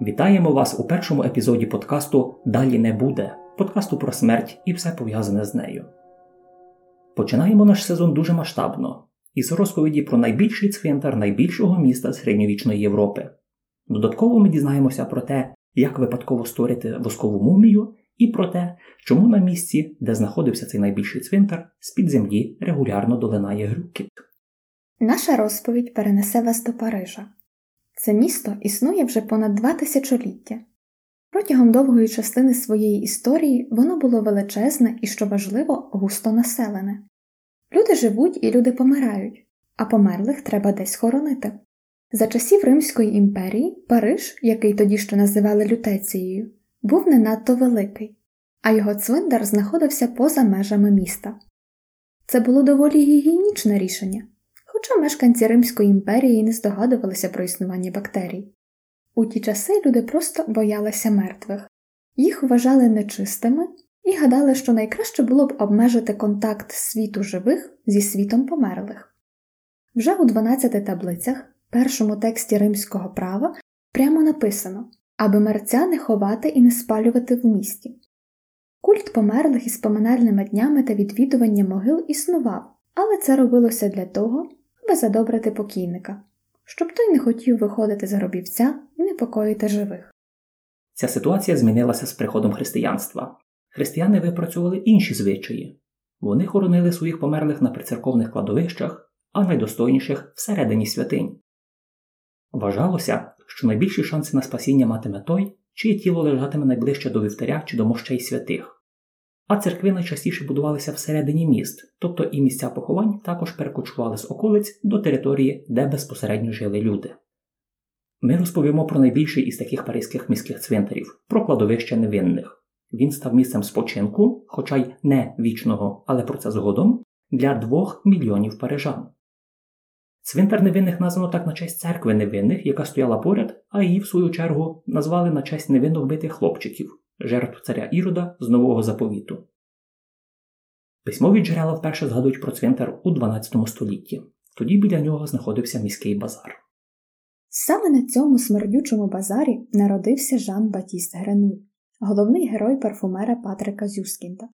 Вітаємо вас у першому епізоді подкасту Далі не буде, подкасту про смерть і все пов'язане з нею. Починаємо наш сезон дуже масштабно із розповіді про найбільший цвинтар найбільшого міста середньовічної Європи. Додатково ми дізнаємося про те, як випадково створити воскову мумію, і про те, чому на місці, де знаходився цей найбільший цвинтар, з-під землі регулярно долинає грюкіт. Наша розповідь перенесе вас до Парижа. Це місто існує вже понад два тисячоліття. Протягом довгої частини своєї історії воно було величезне і, що важливо, густо населене. Люди живуть і люди помирають, а померлих треба десь хоронити. За часів Римської імперії Париж, який тоді ще називали Лютецією, був не надто великий, а його цвинтар знаходився поза межами міста. Це було доволі гігієнічне рішення хоча мешканці Римської імперії не здогадувалися про існування бактерій. У ті часи люди просто боялися мертвих, їх вважали нечистими і гадали, що найкраще було б обмежити контакт світу живих зі світом померлих. Вже у 12 таблицях, першому тексті римського права, прямо написано аби мерця не ховати і не спалювати в місті. Культ померлих із поминальними днями та відвідування могил існував, але це робилося для того, аби задобрити покійника, щоб той не хотів виходити з гробівця і непокоїти живих. Ця ситуація змінилася з приходом християнства. Християни випрацювали інші звичаї. Вони хоронили своїх померлих на прицерковних кладовищах, а найдостойніших всередині святинь. Вважалося, що найбільші шанси на спасіння матиме той, чиє тіло лежатиме найближче до вівтаря чи до мощей святих. А церкви найчастіше будувалися всередині міст, тобто і місця поховань також перекочували з околиць до території, де безпосередньо жили люди. Ми розповімо про найбільший із таких паризьких міських цвинтарів, про кладовище невинних. Він став місцем спочинку, хоча й не вічного, але про це згодом, для двох мільйонів парижан. Цвинтар невинних названо так на честь церкви невинних, яка стояла поряд, а її, в свою чергу, назвали на честь невинно вбитих хлопчиків жертв царя Ірода з нового заповіту. Письмові джерела вперше згадують про цвинтар у 12 столітті. Тоді біля нього знаходився міський базар. Саме на цьому смердючому базарі народився Жан Батіст Гренуй, головний герой парфумера Патрика Зюскінда.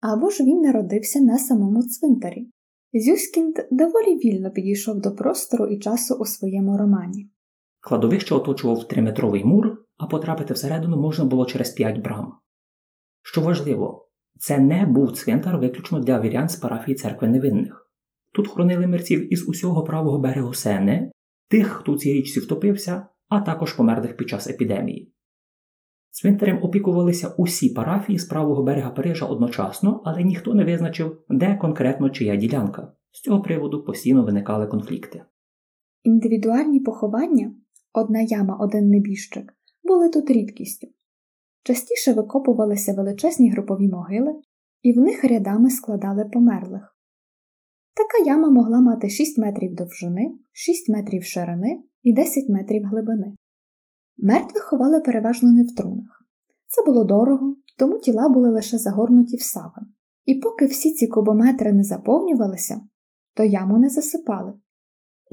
Або ж він народився на самому цвинтарі. Зюскінд доволі вільно підійшов до простору і часу у своєму романі. Кладовище оточував триметровий мур, а потрапити всередину можна було через п'ять брам. Що важливо, це не був цвинтар виключно для вірян з парафії церкви невинних. Тут хоронили мерців із усього правого берегу Сени, тих, хто у цій річці втопився, а також померлих під час епідемії. Цвинтарем опікувалися усі парафії з правого берега Парижа одночасно, але ніхто не визначив, де конкретно чия ділянка. З цього приводу постійно виникали конфлікти. Індивідуальні поховання одна яма, один небіжчик, були тут рідкістю. Частіше викопувалися величезні групові могили, і в них рядами складали померлих. Така яма могла мати 6 метрів довжини, 6 метрів ширини і 10 метрів глибини. Мертвих ховали переважно не в трунах. Це було дорого, тому тіла були лише загорнуті в саван. І поки всі ці кубометри не заповнювалися, то яму не засипали.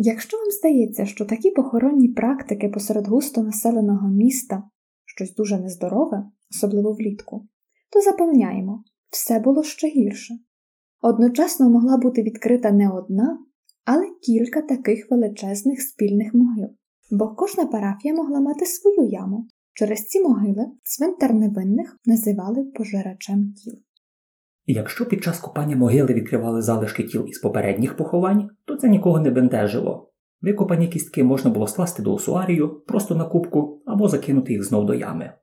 Якщо вам здається, що такі похоронні практики посеред густо населеного міста щось дуже нездорове, особливо влітку, то запевняємо, все було ще гірше. Одночасно могла бути відкрита не одна, але кілька таких величезних спільних могил, бо кожна парафія могла мати свою яму. Через ці могили цвинтар невинних називали пожирачем тіл. Якщо під час копання могили відкривали залишки тіл із попередніх поховань, то це нікого не бентежило. Викопані кістки можна було скласти до усуарію просто на кубку або закинути їх знов до ями.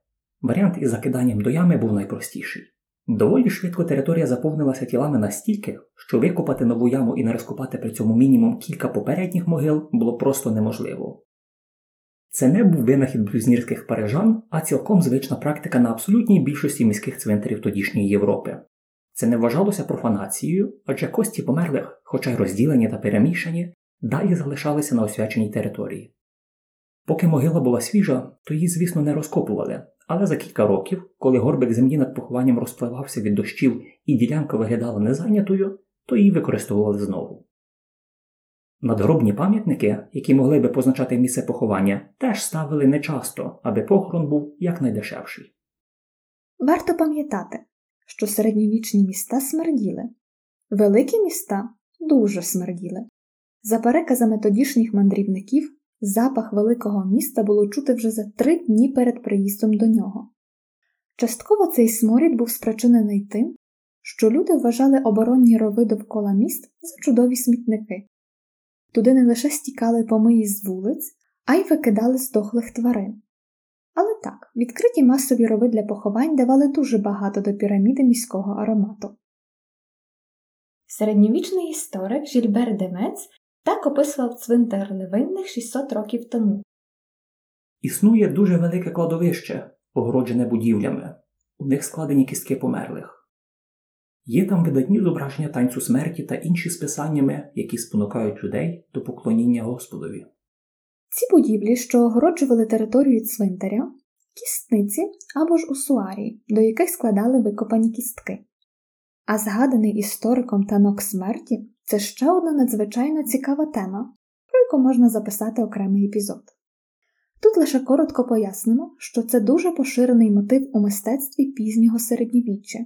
Варіант із закиданням до ями був найпростіший. Доволі швидко територія заповнилася тілами настільки, що викопати нову яму і не розкопати при цьому мінімум кілька попередніх могил було просто неможливо. Це не був винахід блюзнірських парижан, а цілком звична практика на абсолютній більшості міських цвинтарів тодішньої Європи. Це не вважалося профанацією, адже кості померлих, хоча й розділені та перемішані, далі залишалися на освяченій території. Поки могила була свіжа, то її, звісно, не розкопували, але за кілька років, коли горбик землі над похованням розпливався від дощів і ділянка виглядала незайнятою, то її використовували знову. Надгробні пам'ятники, які могли би позначати місце поховання, теж ставили нечасто, аби похорон був якнайдешевший. Варто пам'ятати, що середньовічні міста смерділи, великі міста дуже смерділи. За переказами тодішніх мандрівників, запах великого міста було чути вже за три дні перед приїздом до нього. Частково цей сморід був спричинений тим, що люди вважали оборонні рови довкола міст за чудові смітники. Туди не лише стікали помиї з вулиць, а й викидали здохлих тварин. Так, відкриті масові рови для поховань давали дуже багато до піраміди міського аромату. Середньовічний історик Жільбер Демец так описував цвинтар невинних 600 років тому. Існує дуже велике кладовище, огороджене будівлями, у них складені кістки померлих. Є там видатні зображення танцю смерті та інші списаннями, які спонукають людей до поклоніння Господові. Ці будівлі, що огороджували територію цвинтаря, кістниці або ж усуарії, до яких складали викопані кістки. А згаданий істориком танок смерті це ще одна надзвичайно цікава тема, про яку можна записати окремий епізод. Тут лише коротко пояснимо, що це дуже поширений мотив у мистецтві пізнього середньовіччя.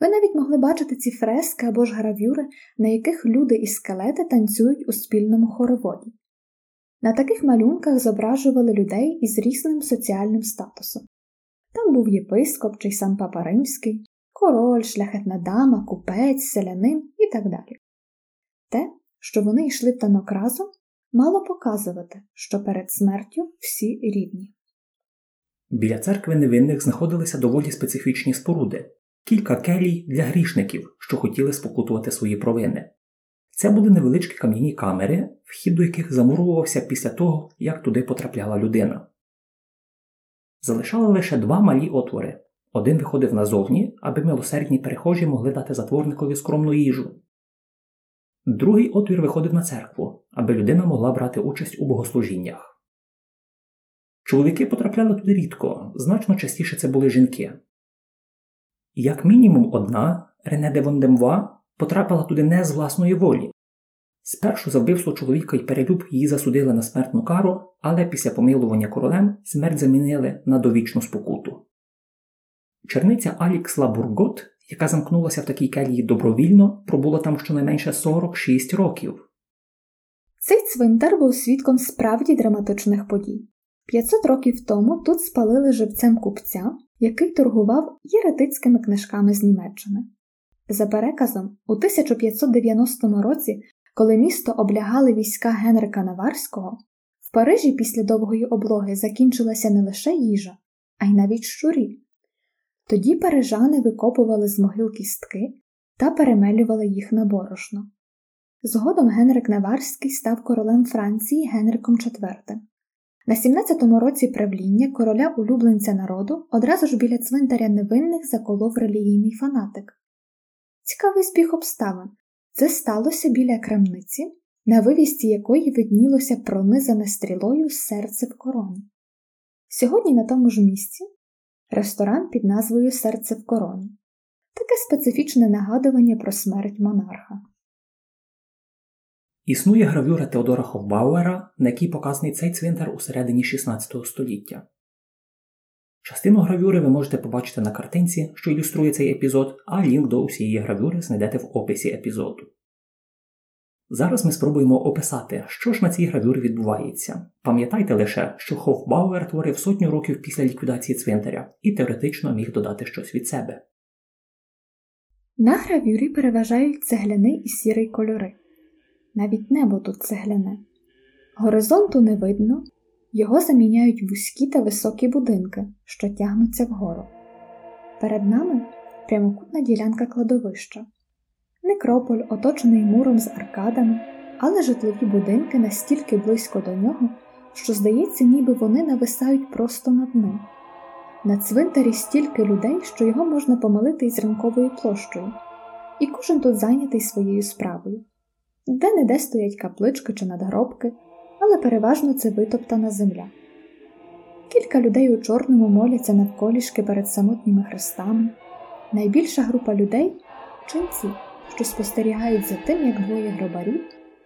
Ви навіть могли бачити ці фрески або ж гравюри, на яких люди і скелети танцюють у спільному хороводі. На таких малюнках зображували людей із різним соціальним статусом. Там був єпископ чи сам папа римський, король, шляхетна дама, купець, селянин і так далі. Те, що вони йшли в танок разом, мало показувати, що перед смертю всі рівні. Біля церкви невинних знаходилися доволі специфічні споруди, кілька келій для грішників, що хотіли спокутувати свої провини. Це були невеличкі кам'яні камери, вхід до яких замурувався після того, як туди потрапляла людина. Залишали лише два малі отвори. Один виходив назовні, аби милосердні перехожі могли дати затворникові скромну їжу. Другий отвір виходив на церкву, аби людина могла брати участь у богослужіннях. Чоловіки потрапляли туди рідко, значно частіше це були жінки. Як мінімум одна Рене де Вондемва потрапила туди не з власної волі. Спершу за вбивство чоловіка і перелюб її засудили на смертну кару, але після помилування королем смерть замінили на довічну спокуту. Черниця Алікс Лабургот, яка замкнулася в такій келії добровільно, пробула там щонайменше 46 років. Цей цвинтар був свідком справді драматичних подій. 500 років тому тут спалили живцем купця, який торгував єретицькими книжками з Німеччини. За переказом, у 1590 році, коли місто облягали війська Генрика Наварського, в Парижі після довгої облоги закінчилася не лише їжа, а й навіть щурі. Тоді парижани викопували з могил кістки та перемелювали їх на борошно. Згодом Генрик Наварський став королем Франції Генриком IV. На 17-му році правління короля улюбленця народу одразу ж біля цвинтаря невинних заколов релігійний фанатик. Цікавий збіг обставин це сталося біля крамниці, на вивісті якої виднілося пронизане стрілою серце в короні. Сьогодні на тому ж місці ресторан під назвою Серце в короні таке специфічне нагадування про смерть монарха. Існує гравюра Теодора Хофбауера, на якій показаний цей цвинтар у середині 16 століття. Частину гравюри ви можете побачити на картинці, що ілюструє цей епізод, а лінк до усієї гравюри знайдете в описі епізоду. Зараз ми спробуємо описати, що ж на цій гравюрі відбувається. Пам'ятайте лише, що Хофбауер творив сотню років після ліквідації цвинтаря і теоретично міг додати щось від себе. На гравюрі переважають цегляний і сірий кольори. Навіть небо тут цегляне. Горизонту не видно, його заміняють вузькі та високі будинки, що тягнуться вгору. Перед нами прямокутна ділянка кладовища. Некрополь, оточений муром з аркадами, але житлові будинки настільки близько до нього, що здається, ніби вони нависають просто над ним. На цвинтарі стільки людей, що його можна помилити із ринковою площею, і кожен тут зайнятий своєю справою. Де не де стоять каплички чи надгробки, але переважно це витоптана земля. Кілька людей у чорному моляться навколішки перед самотніми хрестами. Найбільша група людей ченці, що спостерігають за тим, як двоє гробарів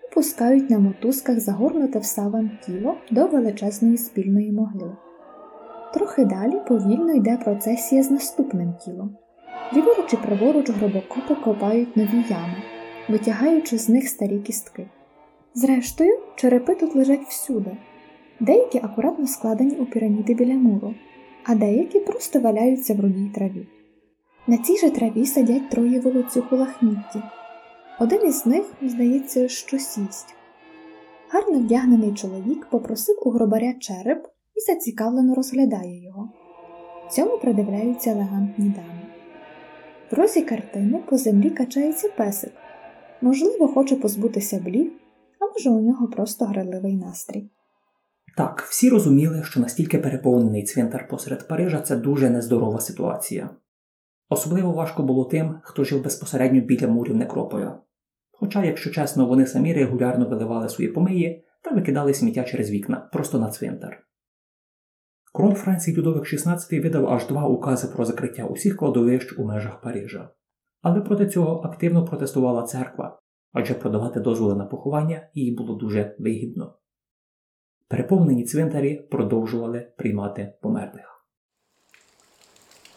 і пускають на мотузках загорнуте в саван тіло до величезної спільної могили. Трохи далі повільно йде процесія з наступним тілом. Ліворуч і праворуч гробокопи копають нові ями, витягаючи з них старі кістки. Зрештою, черепи тут лежать всюди, деякі акуратно складені у піраміди біля муру, а деякі просто валяються в рудій траві. На цій же траві сидять троє волоцюг лахмітті. Один із них, здається, що сість. Гарно вдягнений чоловік попросив у гробаря череп і зацікавлено розглядає його. Цьому придивляються елегантні дами. В розі картини по землі качається песик, можливо, хоче позбутися блів, а може, у нього просто градливий настрій. Так, всі розуміли, що настільки переповнений цвинтар посеред Парижа це дуже нездорова ситуація. Особливо важко було тим, хто жив безпосередньо біля мурів Некрополя. Хоча, якщо чесно, вони самі регулярно виливали свої помиї та викидали сміття через вікна просто на цвинтар. Король Франції Людовик XVI видав аж два укази про закриття усіх кладовищ у межах Парижа. Але проти цього активно протестувала церква, адже продавати дозволи на поховання їй було дуже вигідно. Переповнені цвинтарі продовжували приймати померлих.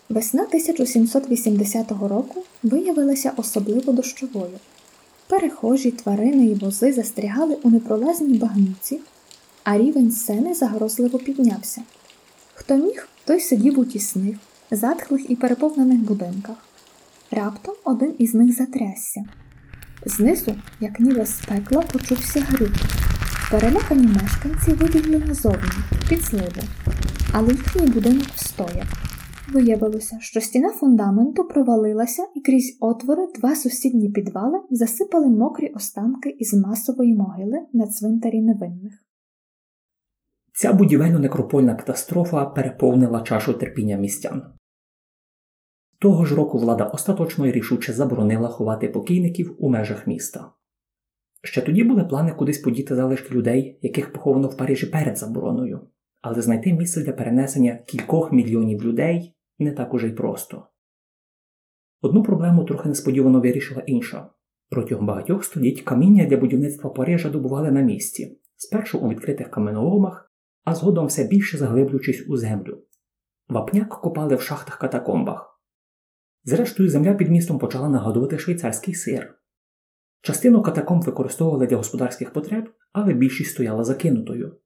Весна 1780 року виявилася особливо дощовою. Перехожі, тварини і вози застрягали у непролазній багнюці, а рівень сени загрозливо піднявся. Хто міг, той сидів у тісних, затхлих і переповнених будинках. Раптом один із них затрясся. Знизу, як ніби з пекла, почувся грюк. Перелякані мешканці вибігли назовні, під зливу, але їхній будинок встояв. Виявилося, що стіна фундаменту провалилася і крізь отвори два сусідні підвали засипали мокрі останки із масової могили на цвинтарі невинних. Ця будівельно-некропольна катастрофа переповнила чашу терпіння містян. Того ж року влада остаточно і рішуче заборонила ховати покійників у межах міста. Ще тоді були плани кудись подіти залишки людей, яких поховано в Парижі перед забороною, але знайти місце для перенесення кількох мільйонів людей не так уже й просто. Одну проблему трохи несподівано вирішила інша. Протягом багатьох століть каміння для будівництва Парижа добували на місці, спершу у відкритих каменоломах, а згодом все більше заглиблюючись у землю. Вапняк копали в шахтах катакомбах. Зрештою, земля під містом почала нагадувати швейцарський сир. Частину катакомб використовували для господарських потреб, але більшість стояла закинутою.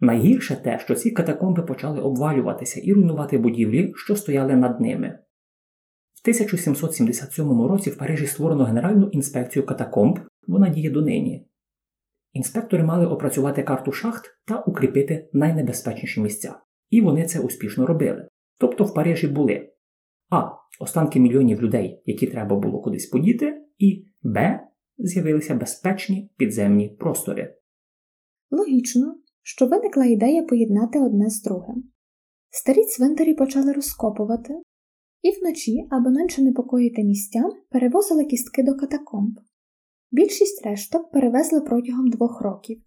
Найгірше те, що ці катакомби почали обвалюватися і руйнувати будівлі, що стояли над ними. В 1777 році в Парижі створено Генеральну інспекцію катакомб, вона діє донині. Інспектори мали опрацювати карту шахт та укріпити найнебезпечніші місця. І вони це успішно робили. Тобто в Парижі були А. Останки мільйонів людей, які треба було кудись подіти, і Б. З'явилися безпечні підземні простори. Логічно, що виникла ідея поєднати одне з другим. Старі цвинтарі почали розкопувати, і вночі, аби менше непокоїти містян, перевозили кістки до катакомб. Більшість решток перевезли протягом двох років.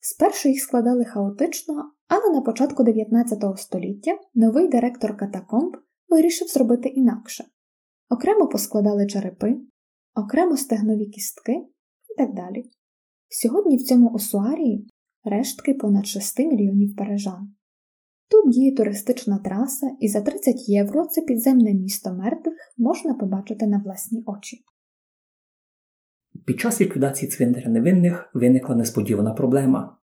Спершу їх складали хаотично, але на початку 19 століття новий директор катакомб вирішив зробити інакше окремо поскладали черепи, окремо стегнові кістки і так далі. Сьогодні в цьому осуарії рештки понад 6 мільйонів парижан. Тут діє туристична траса, і за 30 євро це підземне місто мертвих можна побачити на власні очі. Під час ліквідації цвинтаря невинних виникла несподівана проблема.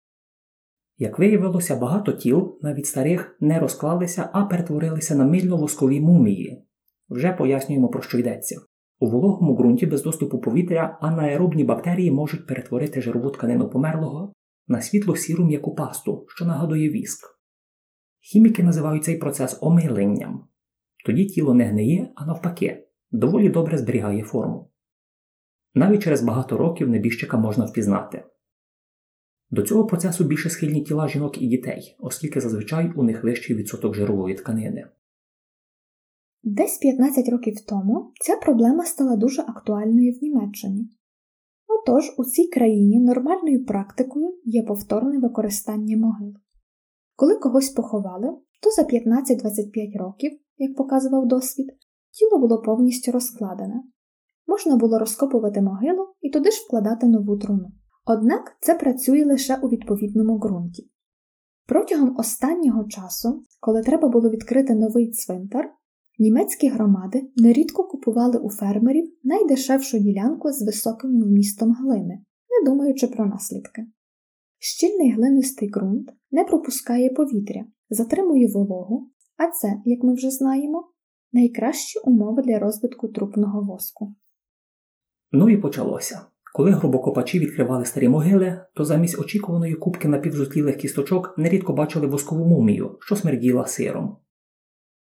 Як виявилося, багато тіл, навіть старих, не розклалися, а перетворилися на мильно-воскові мумії. Вже пояснюємо, про що йдеться. У вологому ґрунті без доступу повітря анаеробні бактерії можуть перетворити жирову тканину померлого на світло сіру м'яку пасту, що нагадує віск. Хіміки називають цей процес омиленням. Тоді тіло не гниє, а навпаки, доволі добре зберігає форму. Навіть через багато років небіжчика можна впізнати. До цього процесу більше схильні тіла жінок і дітей, оскільки зазвичай у них вищий відсоток жирової тканини. Десь 15 років тому ця проблема стала дуже актуальною в Німеччині. Отож, у цій країні нормальною практикою є повторне використання могил. Коли когось поховали, то за 15-25 років, як показував досвід, тіло було повністю розкладене. можна було розкопувати могилу і туди ж вкладати нову труну. Однак це працює лише у відповідному ґрунті. Протягом останнього часу, коли треба було відкрити новий цвинтар, німецькі громади нерідко купували у фермерів найдешевшу ділянку з високим вмістом глини, не думаючи про наслідки. Щільний глинистий ґрунт не пропускає повітря, затримує вологу, а це, як ми вже знаємо, найкращі умови для розвитку трупного воску. Ну і почалося. Коли грубокопачі відкривали старі могили, то замість очікуваної кубки напівзотлілих кісточок нерідко бачили воскову мумію, що смерділа сиром.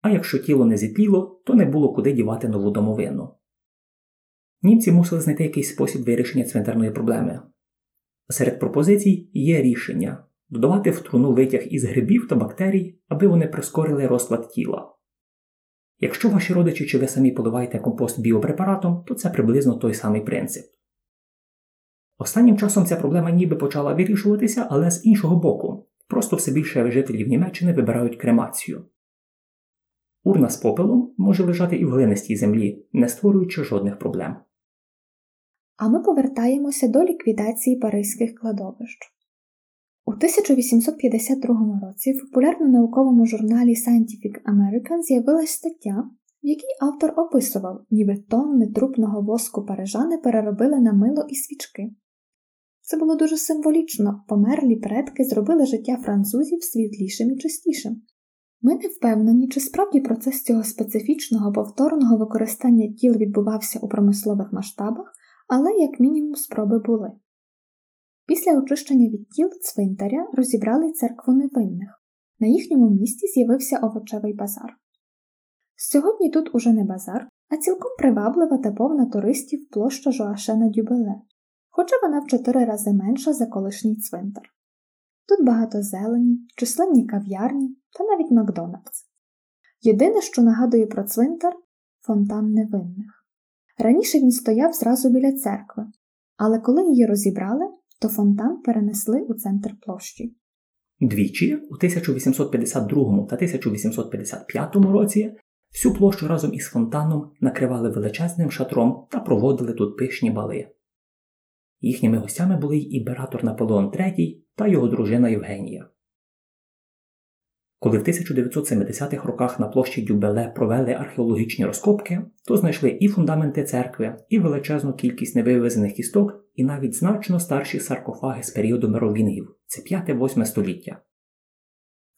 А якщо тіло не зітліло, то не було куди дівати нову домовину. Німці мусили знайти якийсь спосіб вирішення цвинтарної проблеми. Серед пропозицій є рішення додавати в труну витяг із грибів та бактерій, аби вони прискорили розклад тіла. Якщо ваші родичі чи ви самі поливаєте компост біопрепаратом, то це приблизно той самий принцип. Останнім часом ця проблема ніби почала вирішуватися, але з іншого боку, просто все більше жителів Німеччини вибирають кремацію. Урна з попелом може лежати і в глинистій землі, не створюючи жодних проблем. А ми повертаємося до ліквідації паризьких кладовищ. У 1852 році в популярно-науковому журналі Scientific American з'явилась стаття, в якій автор описував, ніби тонни трупного воску парижани переробили на мило і свічки. Це було дуже символічно, померлі предки зробили життя французів світлішим і чистішим. Ми не впевнені, чи справді процес цього специфічного повторного використання тіл відбувався у промислових масштабах, але, як мінімум, спроби були. Після очищення від тіл цвинтаря розібрали церкву невинних. На їхньому місці з'явився овочевий базар. Сьогодні тут уже не базар, а цілком приваблива та повна туристів площа Жоашена Дюбеле, хоча вона в чотири рази менша за колишній цвинтар. Тут багато зелені, численні кав'ярні та навіть Макдональдс. Єдине, що нагадує про цвинтар фонтан невинних. Раніше він стояв зразу біля церкви, але коли її розібрали, то фонтан перенесли у центр площі. Двічі у 1852 та 1855 році всю площу разом із фонтаном накривали величезним шатром та проводили тут пишні бали. Їхніми гостями були й імператор Наполеон III та його дружина Євгенія. Коли в 1970-х роках на площі Дюбеле провели археологічні розкопки, то знайшли і фундаменти церкви, і величезну кількість невивезених кісток, і навіть значно старші саркофаги з періоду мировінгів це 5-8 століття.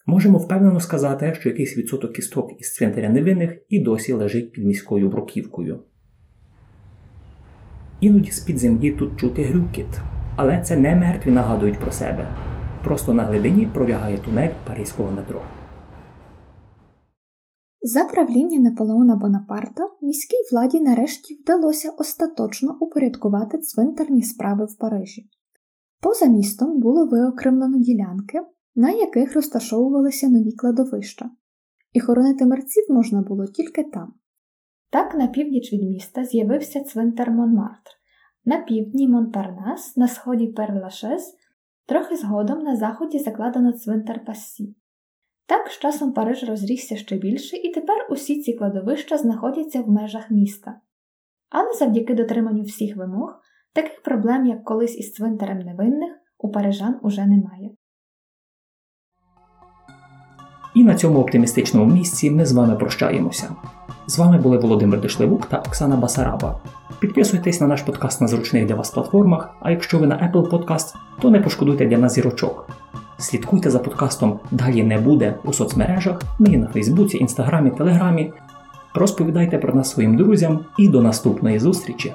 Можемо впевнено сказати, що якийсь відсоток кісток із цвинтаря невинних і досі лежить під міською бруківкою. Іноді з-під землі тут чути грюкіт, але це не мертві нагадують про себе. Просто на глибині пролягає тунель Паризького метро. За правління Наполеона Бонапарта міській владі нарешті вдалося остаточно упорядкувати цвинтарні справи в Парижі. Поза містом було виокремлено ділянки, на яких розташовувалися нові кладовища, і хоронити мерців можна було тільки там. Так на північ від міста з'явився цвинтар Монмартр, на півдні Монпарнас, на сході Перлашес, трохи згодом на заході закладено цвинтар Пассі. Так з часом Париж розрісся ще більше, і тепер усі ці кладовища знаходяться в межах міста. Але завдяки дотриманню всіх вимог, таких проблем, як колись із цвинтарем невинних, у парижан уже немає. І на цьому оптимістичному місці ми з вами прощаємося. З вами були Володимир Дешлевук та Оксана Басараба. Підписуйтесь на наш подкаст на зручних для вас платформах, а якщо ви на Apple Podcast, то не пошкодуйте для нас зірочок. Слідкуйте за подкастом Далі не буде у соцмережах, ми є на Фейсбуці, Інстаграмі, Телеграмі. Розповідайте про нас своїм друзям і до наступної зустрічі!